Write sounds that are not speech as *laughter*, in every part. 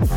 How's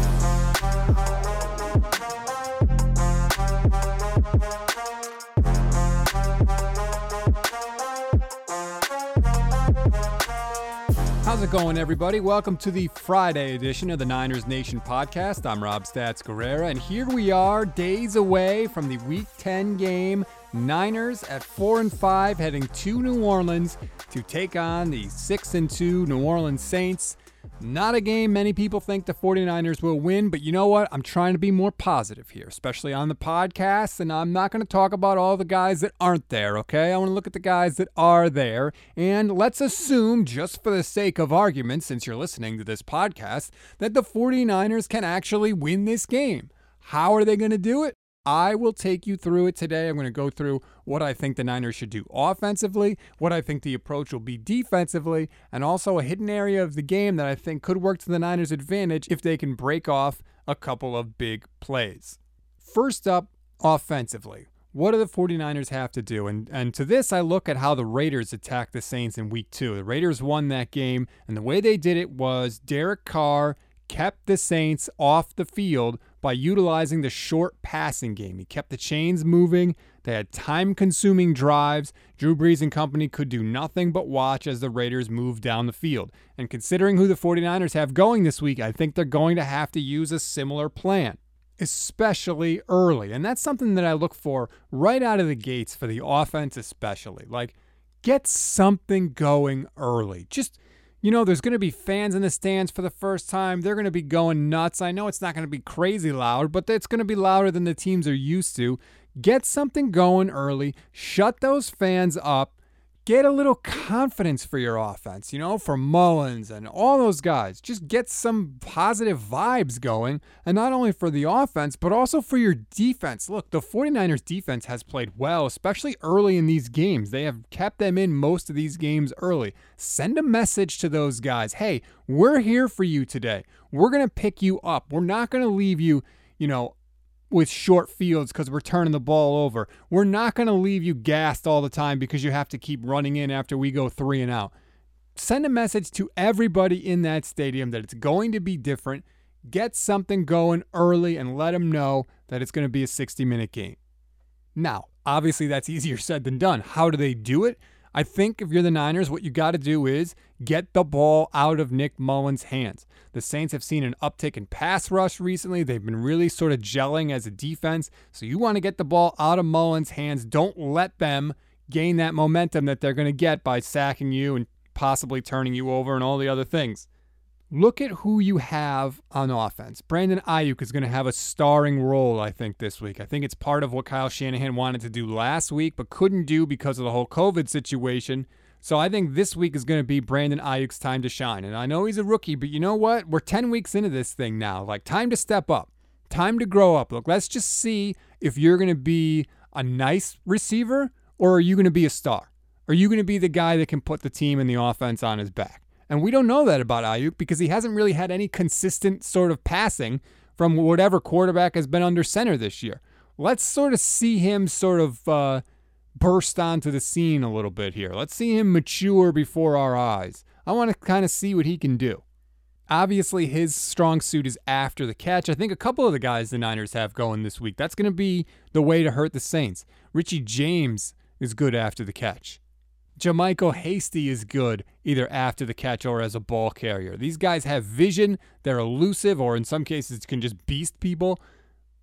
it going, everybody? Welcome to the Friday edition of the Niners Nation podcast. I'm Rob Stats Guerrera, and here we are, days away from the Week 10 game. Niners at four and five, heading to New Orleans to take on the six and two New Orleans Saints. Not a game many people think the 49ers will win, but you know what? I'm trying to be more positive here, especially on the podcast, and I'm not going to talk about all the guys that aren't there, okay? I want to look at the guys that are there, and let's assume, just for the sake of argument, since you're listening to this podcast, that the 49ers can actually win this game. How are they going to do it? I will take you through it today. I'm going to go through what I think the Niners should do offensively, what I think the approach will be defensively, and also a hidden area of the game that I think could work to the Niners' advantage if they can break off a couple of big plays. First up, offensively. What do the 49ers have to do? And and to this I look at how the Raiders attacked the Saints in week 2. The Raiders won that game, and the way they did it was Derek Carr kept the Saints off the field by utilizing the short passing game. He kept the chains moving. They had time consuming drives. Drew Brees and company could do nothing but watch as the Raiders moved down the field. And considering who the 49ers have going this week, I think they're going to have to use a similar plan, especially early. And that's something that I look for right out of the gates for the offense, especially. Like, get something going early. Just you know, there's going to be fans in the stands for the first time. They're going to be going nuts. I know it's not going to be crazy loud, but it's going to be louder than the teams are used to. Get something going early, shut those fans up, get a little confidence for your offense, you know, for Mullens and all those guys. Just get some positive vibes going, and not only for the offense, but also for your defense. Look, the 49ers defense has played well, especially early in these games. They have kept them in most of these games early. Send a message to those guys hey, we're here for you today. We're going to pick you up. We're not going to leave you, you know, with short fields because we're turning the ball over. We're not going to leave you gassed all the time because you have to keep running in after we go three and out. Send a message to everybody in that stadium that it's going to be different. Get something going early and let them know that it's going to be a 60 minute game. Now, obviously, that's easier said than done. How do they do it? I think if you're the Niners, what you got to do is get the ball out of Nick Mullens' hands. The Saints have seen an uptick in pass rush recently. They've been really sort of gelling as a defense. So you want to get the ball out of Mullens' hands. Don't let them gain that momentum that they're going to get by sacking you and possibly turning you over and all the other things. Look at who you have on offense. Brandon Aiyuk is going to have a starring role, I think, this week. I think it's part of what Kyle Shanahan wanted to do last week, but couldn't do because of the whole COVID situation. So I think this week is going to be Brandon Aiyuk's time to shine. And I know he's a rookie, but you know what? We're 10 weeks into this thing now. Like, time to step up, time to grow up. Look, let's just see if you're going to be a nice receiver or are you going to be a star? Are you going to be the guy that can put the team and the offense on his back? And we don't know that about Aiyuk because he hasn't really had any consistent sort of passing from whatever quarterback has been under center this year. Let's sort of see him sort of uh, burst onto the scene a little bit here. Let's see him mature before our eyes. I want to kind of see what he can do. Obviously, his strong suit is after the catch. I think a couple of the guys the Niners have going this week, that's going to be the way to hurt the Saints. Richie James is good after the catch. JaMycal Hasty is good either after the catch or as a ball carrier. These guys have vision, they're elusive, or in some cases can just beast people.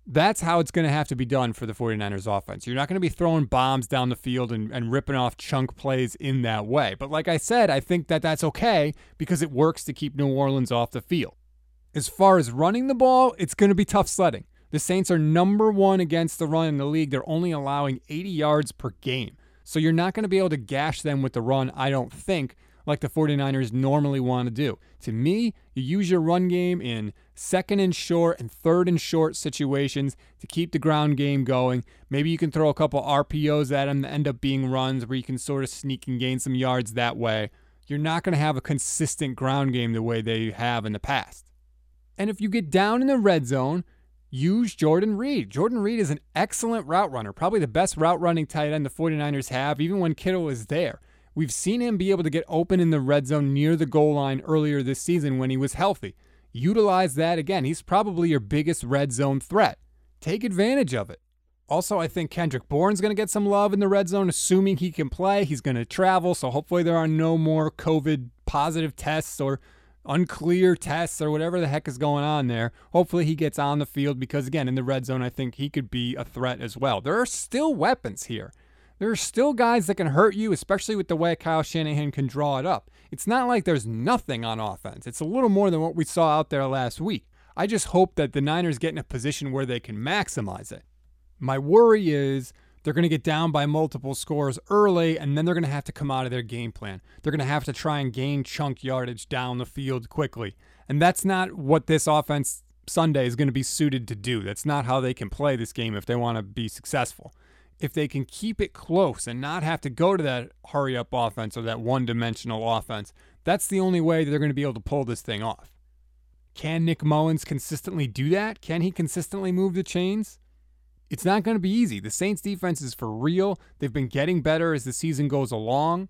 That's how it's going to have to be done for the 49ers offense. You're not going to be throwing bombs down the field and, and ripping off chunk plays in that way. But like I said, I think that that's okay because it works to keep New Orleans off the field. As far as running the ball, it's going to be tough sledding. The Saints are number one against the run in the league. They're only allowing 80 yards per game. So you're not going to be able to gash them with the run, I don't think, like the 49ers normally want to do. To me, you use your run game in second and short and third and short situations to keep the ground game going. Maybe you can throw a couple RPOs at them that end up being runs where you can sort of sneak and gain some yards that way. You're not going to have a consistent ground game the way they have in the past. And if you get down in the red zone, use Jordan Reed. Jordan Reed is an excellent route runner, probably the best route running tight end the 49ers have, even when Kittle is there. We've seen him be able to get open in the red zone near the goal line earlier this season when he was healthy. Utilize that again. He's probably your biggest red zone threat. Take advantage of it. Also, I think Kendrick Bourne's going to get some love in the red zone, assuming he can play. He's going to travel, so hopefully there are no more COVID positive tests or unclear tests or whatever the heck is going on there. Hopefully he gets on the field because, again, in the red zone, I think he could be a threat as well. There are still weapons here. There are still guys that can hurt you, especially with the way Kyle Shanahan can draw it up. It's not like there's nothing on offense. It's a little more than what we saw out there last week. I just hope that the Niners get in a position where they can maximize it. My worry is they're going to get down by multiple scores early, and then they're going to have to come out of their game plan. They're going to have to try and gain chunk yardage down the field quickly. And that's not what this offense Sunday is going to be suited to do. That's not how they can play this game if they want to be successful. If they can keep it close and not have to go to that hurry up offense or that one dimensional offense, that's the only way they're going to be able to pull this thing off. Can Nick Mullens consistently do that? Can he consistently move the chains? It's not going to be easy. The Saints defense is for real. They've been getting better as the season goes along.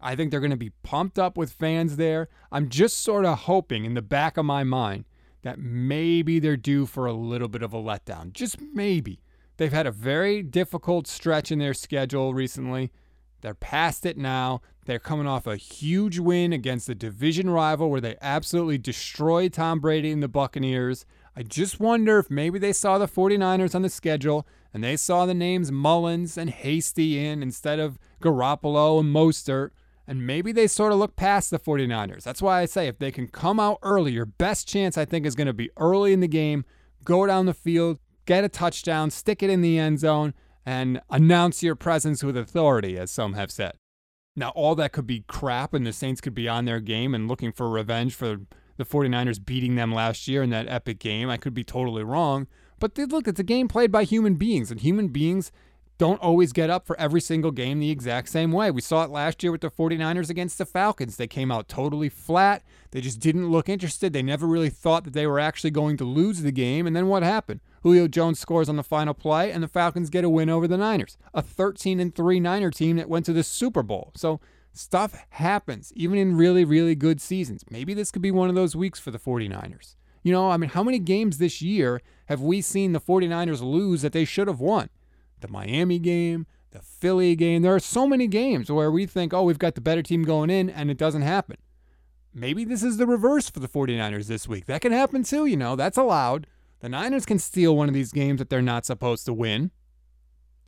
I think they're going to be pumped up with fans there. I'm just sort of hoping in the back of my mind that maybe they're due for a little bit of a letdown. Just maybe. They've had a very difficult stretch in their schedule recently. They're past it now. They're coming off a huge win against the division rival where they absolutely destroyed Tom Brady and the Buccaneers. I just wonder if maybe they saw the 49ers on the schedule and they saw the names Mullens and Hasty in instead of Garoppolo and Mostert. And maybe they sort of look past the 49ers. That's why I say if they can come out early, your best chance, I think, is going to be early in the game. Go down the field, get a touchdown, stick it in the end zone, and announce your presence with authority, as some have said. Now, all that could be crap, and the Saints could be on their game and looking for revenge for the 49ers beating them last year in that epic game. I could be totally wrong. But look, it's a game played by human beings, and human beings don't always get up for every single game the exact same way. We saw it last year with the 49ers against the Falcons. They came out totally flat. They just didn't look interested. They never really thought that they were actually going to lose the game. And then what happened? Julio Jones scores on the final play, and the Falcons get a win over the Niners, a 13 and 3 Niner team that went to the Super Bowl. So Stuff happens, even in really, really good seasons. Maybe this could be one of those weeks for the 49ers. You know, I mean, how many games this year have we seen the 49ers lose that they should have won? The Miami game, the Philly game. There are so many games where we think, oh, we've got the better team going in, and it doesn't happen. Maybe this is the reverse for the 49ers this week. That can happen too, you know, that's allowed. The Niners can steal one of these games that they're not supposed to win.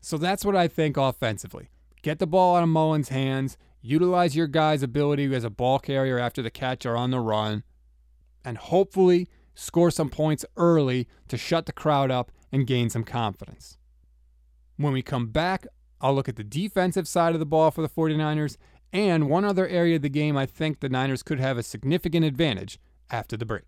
So that's what I think offensively. Get the ball out of Mullens' hands utilize your guy's ability as a ball carrier after the catch or on the run, and hopefully score some points early to shut the crowd up and gain some confidence. When we come back, I'll look at the defensive side of the ball for the 49ers and one other area of the game I think the Niners could have a significant advantage after the break.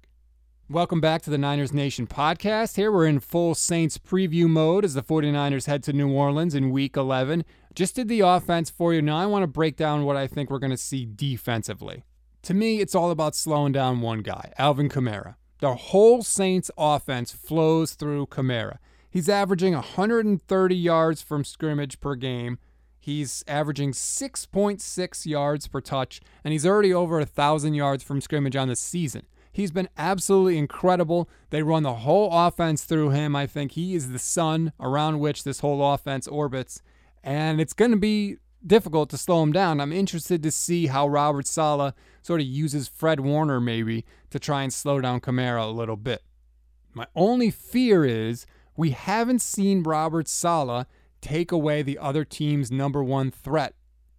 Welcome back to the Niners Nation podcast. Here we're in full Saints preview mode as the 49ers head to New Orleans in week 11. Just did the offense for you. Now I want to break down what I think we're going to see defensively. To me, it's all about slowing down one guy, Alvin Kamara. The whole Saints offense flows through Kamara. He's averaging 130 yards from scrimmage per game. He's averaging 6.6 yards per touch, and he's already over 1,000 yards from scrimmage on the season. He's been absolutely incredible. They run the whole offense through him. I think he is the sun around which this whole offense orbits. And it's going to be difficult to slow him down. I'm interested to see how Robert Saleh sort of uses Fred Warner maybe to try and slow down Kamara a little bit. My only fear is we haven't seen Robert Saleh take away the other team's number one threat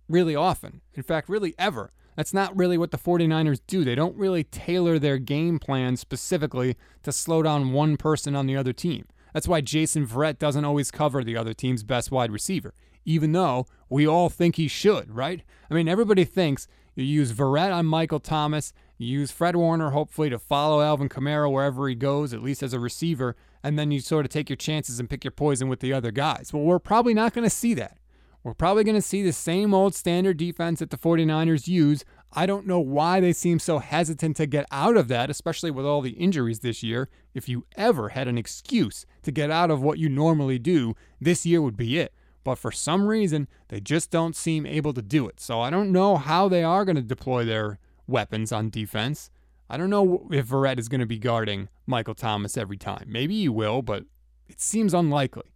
really often. In fact, really ever. That's not really what the 49ers do. They don't really tailor their game plan specifically to slow down one person on the other team. That's why Jason Verrett doesn't always cover the other team's best wide receiver, even though we all think he should, right? I mean, everybody thinks you use Verrett on Michael Thomas, you use Fred Warner, hopefully, to follow Alvin Kamara wherever he goes, at least as a receiver, and then you sort of take your chances and pick your poison with the other guys. Well, we're probably not going to see that. We're probably going to see the same old standard defense that the 49ers use. I don't know why they seem so hesitant to get out of that, especially with all the injuries this year. If you ever had an excuse to get out of what you normally do, this year would be it. But for some reason, they just don't seem able to do it. So I don't know how they are going to deploy their weapons on defense. I don't know if Verrett is going to be guarding Michael Thomas every time. Maybe he will, but it seems unlikely.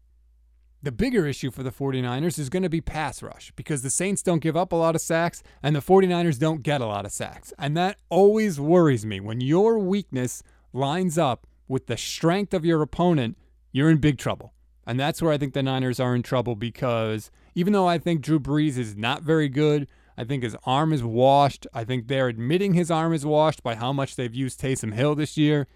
The bigger issue for the 49ers is going to be pass rush because the Saints don't give up a lot of sacks and the 49ers don't get a lot of sacks. And that always worries me. When your weakness lines up with the strength of your opponent, you're in big trouble. And that's where I think the Niners are in trouble because even though I think Drew Brees is not very good, I think his arm is washed. I think they're admitting his arm is washed by how much they've used Taysom Hill this year.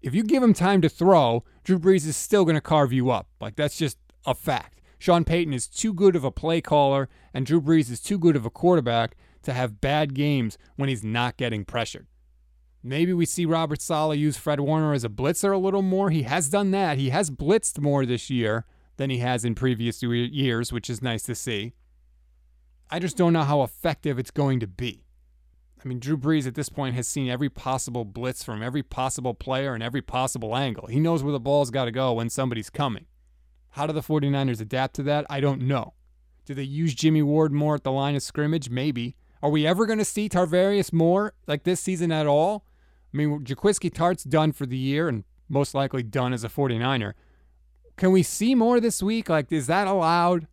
If you give him time to throw, Drew Brees is still going to carve you up. Like, that's just a fact. Sean Payton is too good of a play caller, and Drew Brees is too good of a quarterback to have bad games when he's not getting pressured. Maybe we see Robert Saleh use Fred Warner as a blitzer a little more. He has done that. He has blitzed more this year than he has in previous years, which is nice to see. I just don't know how effective it's going to be. I mean, Drew Brees at this point has seen every possible blitz from every possible player and every possible angle. He knows where the ball's got to go when somebody's coming. How do the 49ers adapt to that? I don't know. Do they use Jimmy Ward more at the line of scrimmage? Maybe. Are we ever going to see Tarvarius Moore like this season at all? I mean, Jaquiski Tartt's done for the year and most likely done as a 49er. Can we see more this week? Like, is that allowed?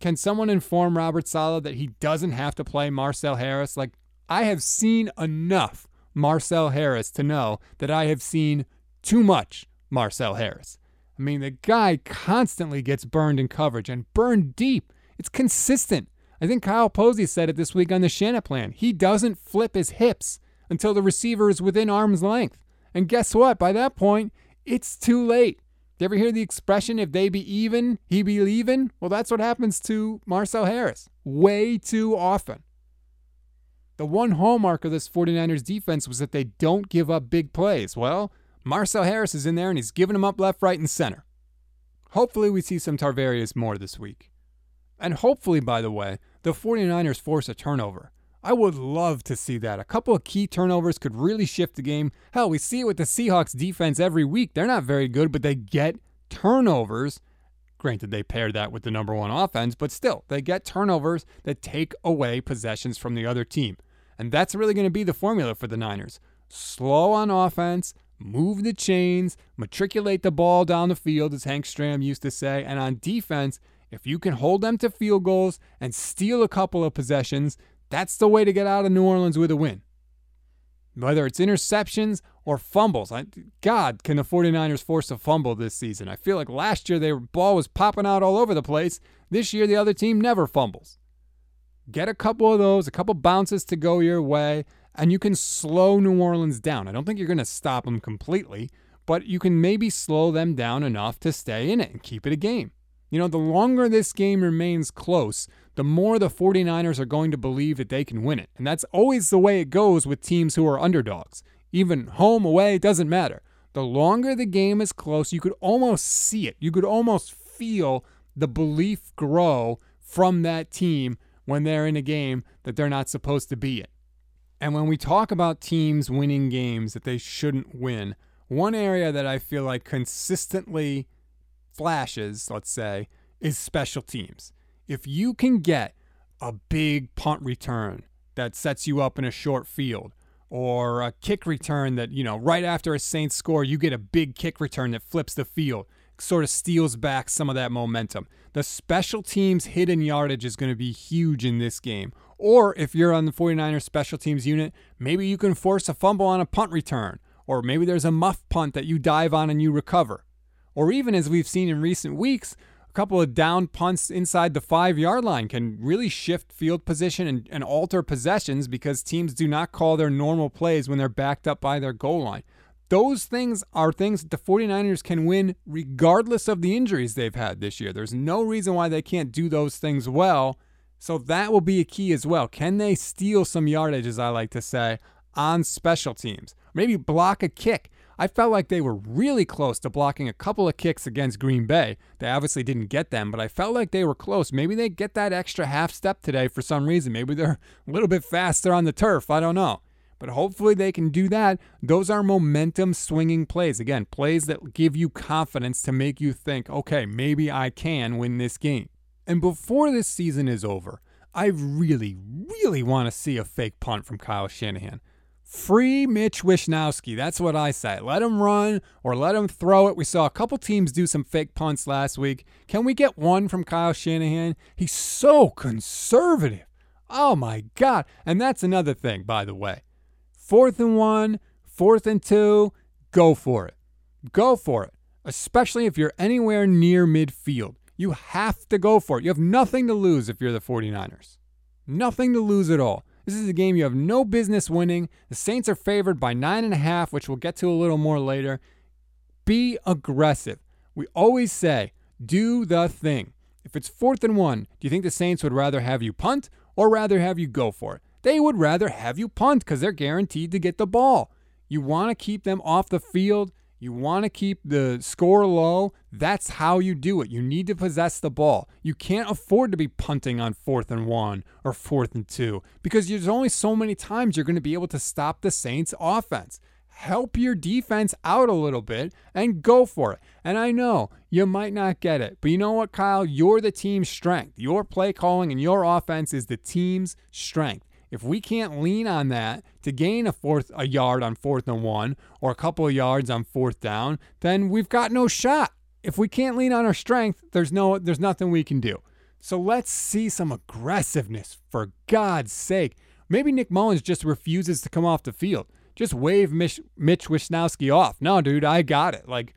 Can someone inform Robert Saleh that he doesn't have to play Marcel Harris? Like, I have seen enough Marcel Harris to know that I have seen too much Marcel Harris. I mean, the guy constantly gets burned in coverage and burned deep. It's consistent. I think Kyle Posey said it this week on the Shanaplan. He doesn't flip his hips until the receiver is within arm's length. And guess what? By that point, it's too late. You ever hear the expression, if they be even, he be leaving? Well, that's what happens to Marcel Harris way too often. The one hallmark of this 49ers defense was that they don't give up big plays. Well, Marcel Harris is in there and he's giving them up left, right, and center. Hopefully, we see some Tarvarius Moore this week. And hopefully, by the way, the 49ers force a turnover. I would love to see that. A couple of key turnovers could really shift the game. Hell, we see it with the Seahawks defense every week. They're not very good, but they get turnovers. Granted, they pair that with the number one offense, but still, they get turnovers that take away possessions from the other team. And that's really going to be the formula for the Niners. Slow on offense, move the chains, matriculate the ball down the field, as Hank Stram used to say. And on defense, if you can hold them to field goals and steal a couple of possessions, that's the way to get out of New Orleans with a win. Whether it's interceptions or fumbles. I, God, can the 49ers force a fumble this season? I feel like last year their ball was popping out all over the place. This year, the other team never fumbles. Get a couple of those, a couple bounces to go your way, and you can slow New Orleans down. I don't think you're going to stop them completely, but you can maybe slow them down enough to stay in it and keep it a game. You know, the longer this game remains close, the more the 49ers are going to believe that they can win it. And that's always the way it goes with teams who are underdogs. Even home, away, doesn't matter. The longer the game is close, you could almost see it. You could almost feel the belief grow from that team when they're in a game that they're not supposed to be in. And when we talk about teams winning games that they shouldn't win, one area that I feel like consistently flashes, let's say, is special teams. If you can get a big punt return that sets you up in a short field, or a kick return that, you know, right after a Saints score, you get a big kick return that flips the field, sort of steals back some of that momentum. The special teams hidden yardage is going to be huge in this game. Or if you're on the 49ers special teams unit, maybe you can force a fumble on a punt return, or maybe there's a muff punt that you dive on and you recover. Or even as we've seen in recent weeks, couple of down punts inside the five yard line can really shift field position and, and alter possessions because teams do not call their normal plays when they're backed up by their goal line. Those things are things that the 49ers can win regardless of the injuries they've had this year. There's no reason why they can't do those things well. So that will be a key as well. Can they steal some yardage, as I like to say, on special teams? Maybe block a kick. I felt like they were really close to blocking a couple of kicks against Green Bay. They obviously didn't get them, but I felt like they were close. Maybe they get that extra half step today for some reason. Maybe they're *laughs* a little bit faster on the turf. I don't know. But hopefully they can do that. Those are momentum swinging plays. Again, plays that give you confidence to make you think, okay, maybe I can win this game. And before this season is over, I really, really want to see a fake punt from Kyle Shanahan. Free Mitch Wishnowsky. That's what I say. Let him run or let him throw it. We saw a couple teams do some fake punts last week. Can we get one from Kyle Shanahan? He's so conservative. Oh my God. And that's another thing, by the way. Fourth and one, fourth and two, go for it. Go for it, especially if you're anywhere near midfield. You have to go for it. You have nothing to lose if you're the 49ers. Nothing to lose at all. This is a game you have no business winning. The Saints are favored by nine and a half, which we'll get to a little more later. Be aggressive. We always say, do the thing. If it's fourth and one, do you think the Saints would rather have you punt or rather have you go for it? They would rather have you punt because they're guaranteed to get the ball. You want to keep them off the field. You want to keep the score low. That's how you do it. You need to possess the ball. You can't afford to be punting on fourth and one or fourth and two because there's only so many times you're going to be able to stop the Saints' offense. Help your defense out a little bit and go for it. And I know you might not get it, but you know what, Kyle? You're the team's strength. Your play calling and your offense is the team's strength. If we can't lean on that to gain a fourth a yard on fourth and one or a couple of yards on fourth down, then we've got no shot. If we can't lean on our strength, there's no there's nothing we can do. So let's see some aggressiveness for God's sake. Maybe Nick Mullens just refuses to come off the field. Just wave Mitch, Wishnowsky off. No, dude, I got it. Like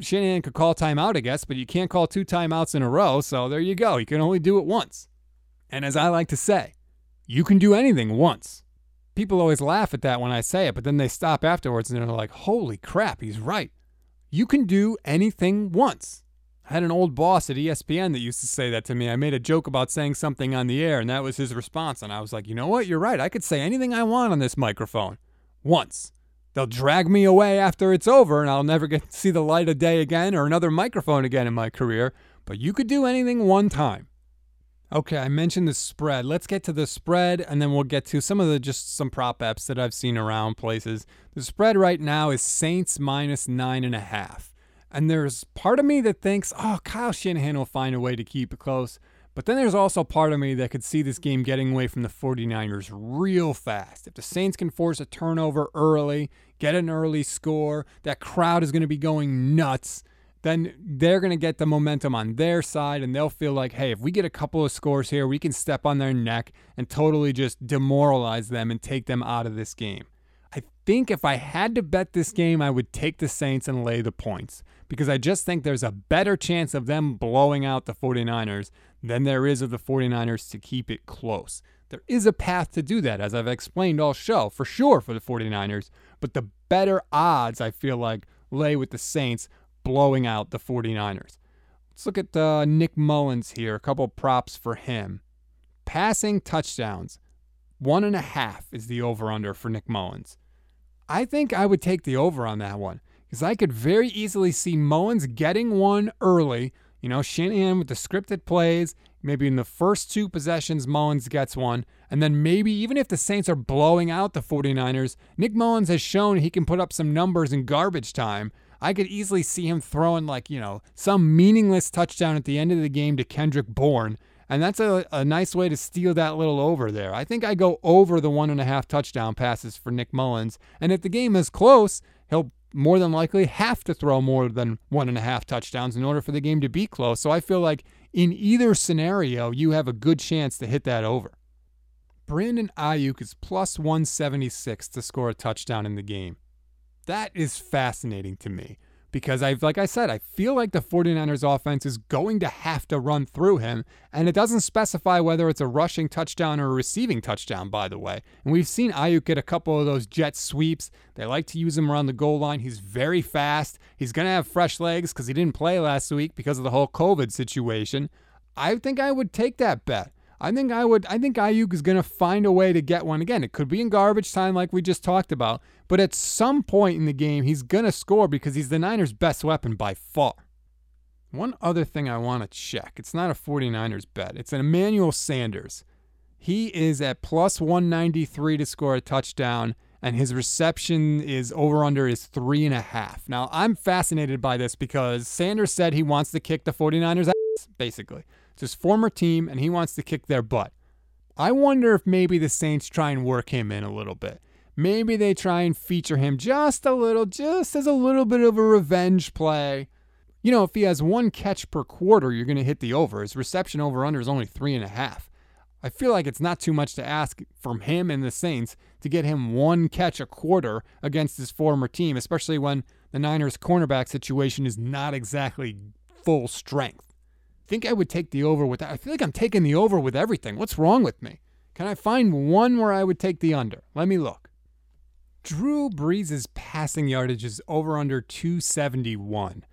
Shanahan could call timeout, I guess, but you can't call two timeouts in a row. So there you go. You can only do it once. And as I like to say, you can do anything once. People always laugh at that when I say it, but then they stop afterwards and they're like, holy crap, he's right. You can do anything once. I had an old boss at ESPN that used to say that to me. I made a joke about saying something on the air, and that was his response. And I was like, you know what? You're right. I could say anything I want on this microphone once. They'll drag me away after it's over, and I'll never get to see the light of day again or another microphone again in my career. But you could do anything one time. Okay, I mentioned the spread. Let's get to the spread and then we'll get to some of the just some prop apps that I've seen around places. The spread right now is Saints minus nine and a half. And there's part of me that thinks, oh, Kyle Shanahan will find a way to keep it close. But then there's also part of me that could see this game getting away from the 49ers real fast. If the Saints can force a turnover early, get an early score, that crowd is going to be going nuts then they're going to get the momentum on their side and they'll feel like, hey, if we get a couple of scores here, we can step on their neck and totally just demoralize them and take them out of this game. I think if I had to bet this game, I would take the Saints and lay the points because I just think there's a better chance of them blowing out the 49ers than there is of the 49ers to keep it close. There is a path to do that, as I've explained all show, for sure for the 49ers, but the better odds I feel like lay with the Saints blowing out the 49ers. Let's look at uh, Nick Mullens here. A couple props for him. Passing touchdowns. One and a half is the over under for Nick Mullens. I think I would take the over on that one because I could very easily see Mullens getting one early. You know, Shanahan with the scripted plays. Maybe in the first two possessions, Mullens gets one. And then maybe even if the Saints are blowing out the 49ers, Nick Mullens has shown he can put up some numbers in garbage time. I could easily see him throwing like, you know, some meaningless touchdown at the end of the game to Kendrick Bourne. And that's a, a nice way to steal that little over there. I think I go over the one and a half touchdown passes for Nick Mullens. And if the game is close, he'll more than likely have to throw more than one and a half touchdowns in order for the game to be close. So I feel like in either scenario, you have a good chance to hit that over. Brandon Aiyuk is plus 176 to score a touchdown in the game. That is fascinating to me because I've like I said, I feel like the 49ers offense is going to have to run through him and it doesn't specify whether it's a rushing touchdown or a receiving touchdown by the way. And we've seen Aiyuk get a couple of those jet sweeps. They like to use him around the goal line. He's very fast. He's going to have fresh legs cuz he didn't play last week because of the whole COVID situation. I think I would take that bet. I think I would. I think Aiyuk is going to find a way to get one again. It could be in garbage time, like we just talked about, but at some point in the game, he's going to score because he's the Niners' best weapon by far. One other thing I want to check. It's not a 49ers bet. It's an Emmanuel Sanders. He is at plus 193 to score a touchdown, and his reception is over under is three and a half. Now I'm fascinated by this because Sanders said he wants to kick the 49ers ass, basically. It's his former team, and he wants to kick their butt. I wonder if maybe the Saints try and work him in a little bit. maybe they try and feature him just a little, just as a little bit of a revenge play. You know, if he has one catch per quarter, you're going to hit the over. His reception over under is only three and a half. I feel like it's not too much to ask from him and the Saints to get him one catch a quarter against his former team, especially when the Niners' cornerback situation is not exactly full strength. Think I would take the over with that? I feel like I'm taking the over with everything. What's wrong with me? Can I find one where I would take the under? Let me look. Drew Brees' passing yardage is over under 271.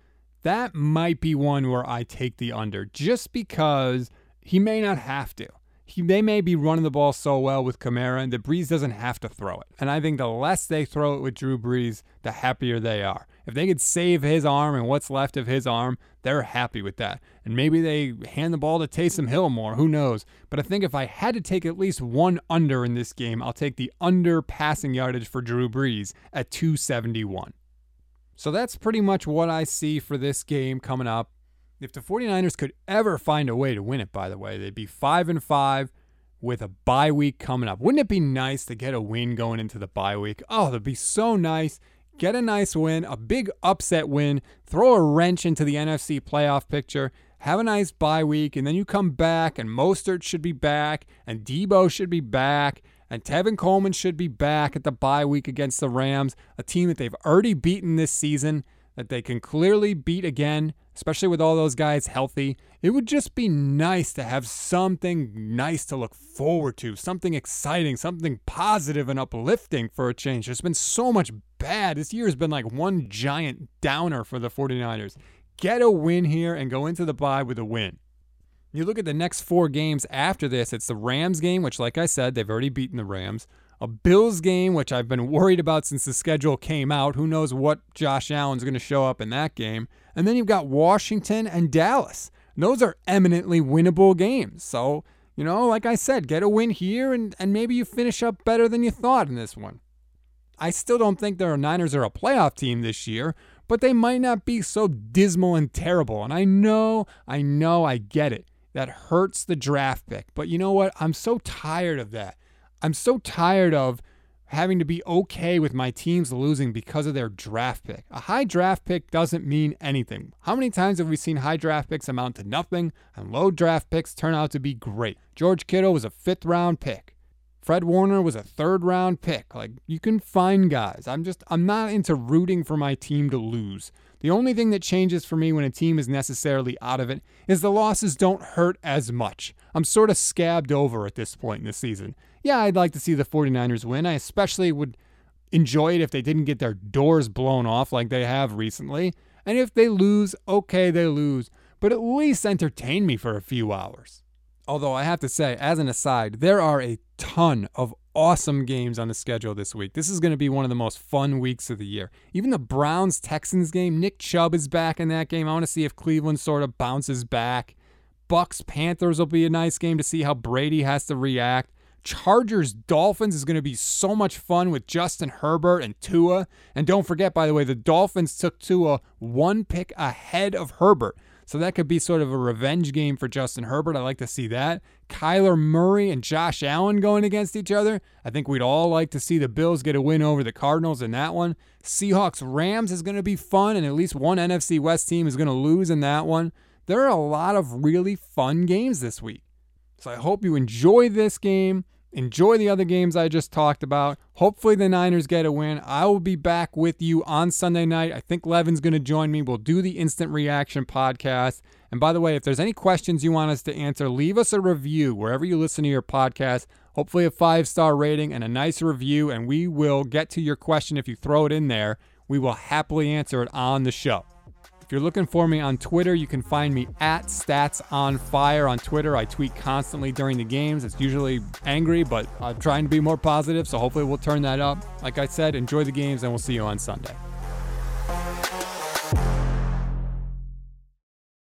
That might be one where I take the under just because he may not have to he, they may be running the ball so well with Kamara and that Brees doesn't have to throw it. And I think the less they throw it with Drew Brees, the happier they are. If they could save his arm and what's left of his arm, they're happy with that. And maybe they hand the ball to Taysom Hill more, who knows. But I think if I had to take at least one under in this game, I'll take the under passing yardage for Drew Brees at 271. So that's pretty much what I see for this game coming up. If the 49ers could ever find a way to win it, by the way, they'd be 5 and 5 with a bye week coming up. Wouldn't it be nice to get a win going into the bye week? Oh, that'd be so nice. Get a nice win, a big upset win, throw a wrench into the NFC playoff picture, have a nice bye week, and then you come back, and Mostert should be back, and Deebo should be back, and Tevin Coleman should be back at the bye week against the Rams, a team that they've already beaten this season, that they can clearly beat again especially with all those guys healthy. It would just be nice to have something nice to look forward to, something exciting, something positive and uplifting for a change. There's been so much bad. This year has been like one giant downer for the 49ers. Get a win here and go into the bye with a win. You look at the next four games after this, it's the Rams game, which, like I said, they've already beaten the Rams a Bills game, which I've been worried about since the schedule came out. Who knows what Josh Allen's going to show up in that game? And then you've got Washington and Dallas. Those are eminently winnable games. So, you know, like I said, get a win here and, and maybe you finish up better than you thought in this one. I still don't think the Niners are a playoff team this year, but they might not be so dismal and terrible. And I know, I know, I get it. That hurts the draft pick. But you know what? I'm so tired of that. I'm so tired of having to be okay with my teams losing because of their draft pick. A high draft pick doesn't mean anything. How many times have we seen high draft picks amount to nothing and low draft picks turn out to be great? George Kittle was a fifth round pick. Fred Warner was a third round pick. Like you can find guys. I'm just I'm not into rooting for my team to lose. The only thing that changes for me when a team is necessarily out of it is the losses don't hurt as much. I'm sort of scabbed over at this point in the season yeah, I'd like to see the 49ers win. I especially would enjoy it if they didn't get their doors blown off like they have recently. And if they lose, okay, they lose, but at least entertain me for a few hours. Although I have to say, as an aside, there are a ton of awesome games on the schedule this week. This is going to be one of the most fun weeks of the year. Even the Browns Texans game, Nick Chubb is back in that game. I want to see if Cleveland sort of bounces back. Bucs Panthers will be a nice game to see how Brady has to react. Chargers Dolphins is going to be so much fun with Justin Herbert and Tua. And don't forget, by the way, the Dolphins took Tua one pick ahead of Herbert. So that could be sort of a revenge game for Justin Herbert. I like to see that. Kyler Murray and Josh Allen going against each other. I think we'd all like to see the Bills get a win over the Cardinals in that one. Seahawks Rams is going to be fun, and at least one NFC West team is going to lose in that one. There are a lot of really fun games this week. So I hope you enjoy this game. Enjoy the other games I just talked about. Hopefully, the Niners get a win. I will be back with you on Sunday night. I think Levin's going to join me. We'll do the instant reaction podcast. And by the way, if there's any questions you want us to answer, leave us a review wherever you listen to your podcast. Hopefully, a five star rating and a nice review, and we will get to your question if you throw it in there. We will happily answer it on the show. If you're looking for me on Twitter, you can find me at Stats on Fire on Twitter. I tweet constantly during the games. It's usually angry, but I'm trying to be more positive, so hopefully we'll turn that up. Like I said, enjoy the games, and we'll see you on Sunday.